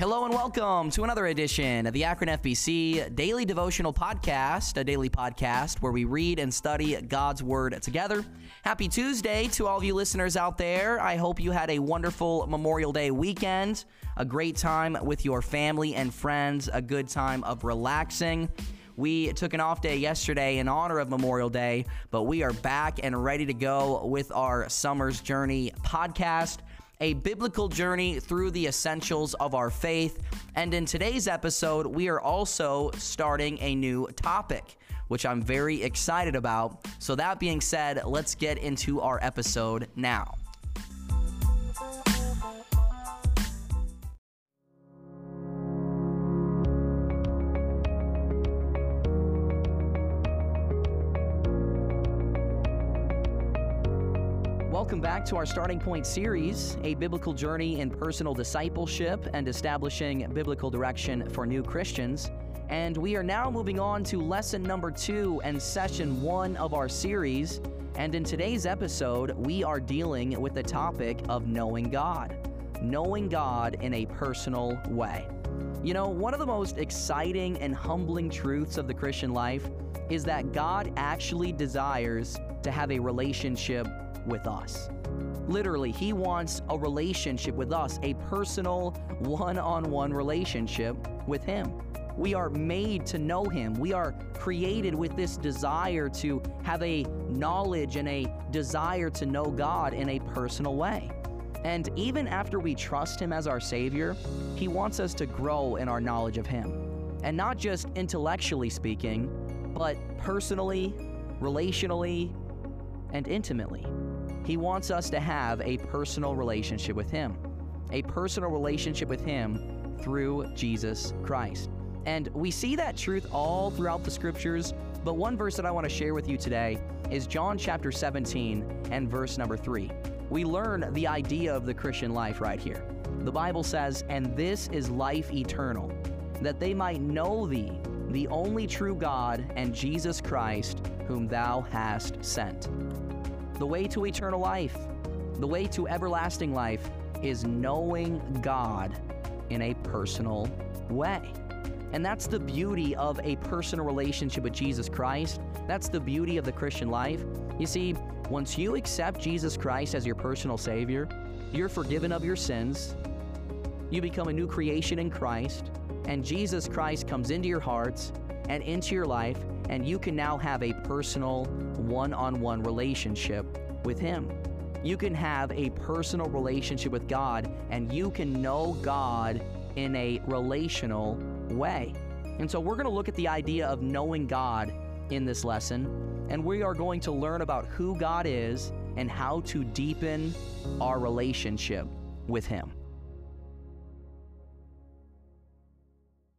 Hello and welcome to another edition of the Akron FBC Daily Devotional Podcast, a daily podcast where we read and study God's Word together. Happy Tuesday to all of you listeners out there. I hope you had a wonderful Memorial Day weekend, a great time with your family and friends, a good time of relaxing. We took an off day yesterday in honor of Memorial Day, but we are back and ready to go with our Summer's Journey podcast a biblical journey through the essentials of our faith. And in today's episode, we are also starting a new topic, which I'm very excited about. So, that being said, let's get into our episode now. Welcome back to our Starting Point series, a biblical journey in personal discipleship and establishing biblical direction for new Christians. And we are now moving on to lesson number two and session one of our series. And in today's episode, we are dealing with the topic of knowing God, knowing God in a personal way. You know, one of the most exciting and humbling truths of the Christian life is that God actually desires to have a relationship with us. Literally, He wants a relationship with us, a personal, one on one relationship with Him. We are made to know Him. We are created with this desire to have a knowledge and a desire to know God in a personal way. And even after we trust Him as our Savior, He wants us to grow in our knowledge of Him. And not just intellectually speaking, but personally, relationally, and intimately. He wants us to have a personal relationship with Him, a personal relationship with Him through Jesus Christ. And we see that truth all throughout the scriptures, but one verse that I want to share with you today is John chapter 17 and verse number 3. We learn the idea of the Christian life right here. The Bible says, And this is life eternal, that they might know thee, the only true God, and Jesus Christ, whom thou hast sent. The way to eternal life, the way to everlasting life, is knowing God in a personal way. And that's the beauty of a personal relationship with Jesus Christ. That's the beauty of the Christian life. You see, once you accept Jesus Christ as your personal Savior, you're forgiven of your sins, you become a new creation in Christ, and Jesus Christ comes into your hearts and into your life, and you can now have a personal one on one relationship with Him. You can have a personal relationship with God, and you can know God in a relational way. And so, we're going to look at the idea of knowing God in this lesson, and we are going to learn about who God is and how to deepen our relationship with Him.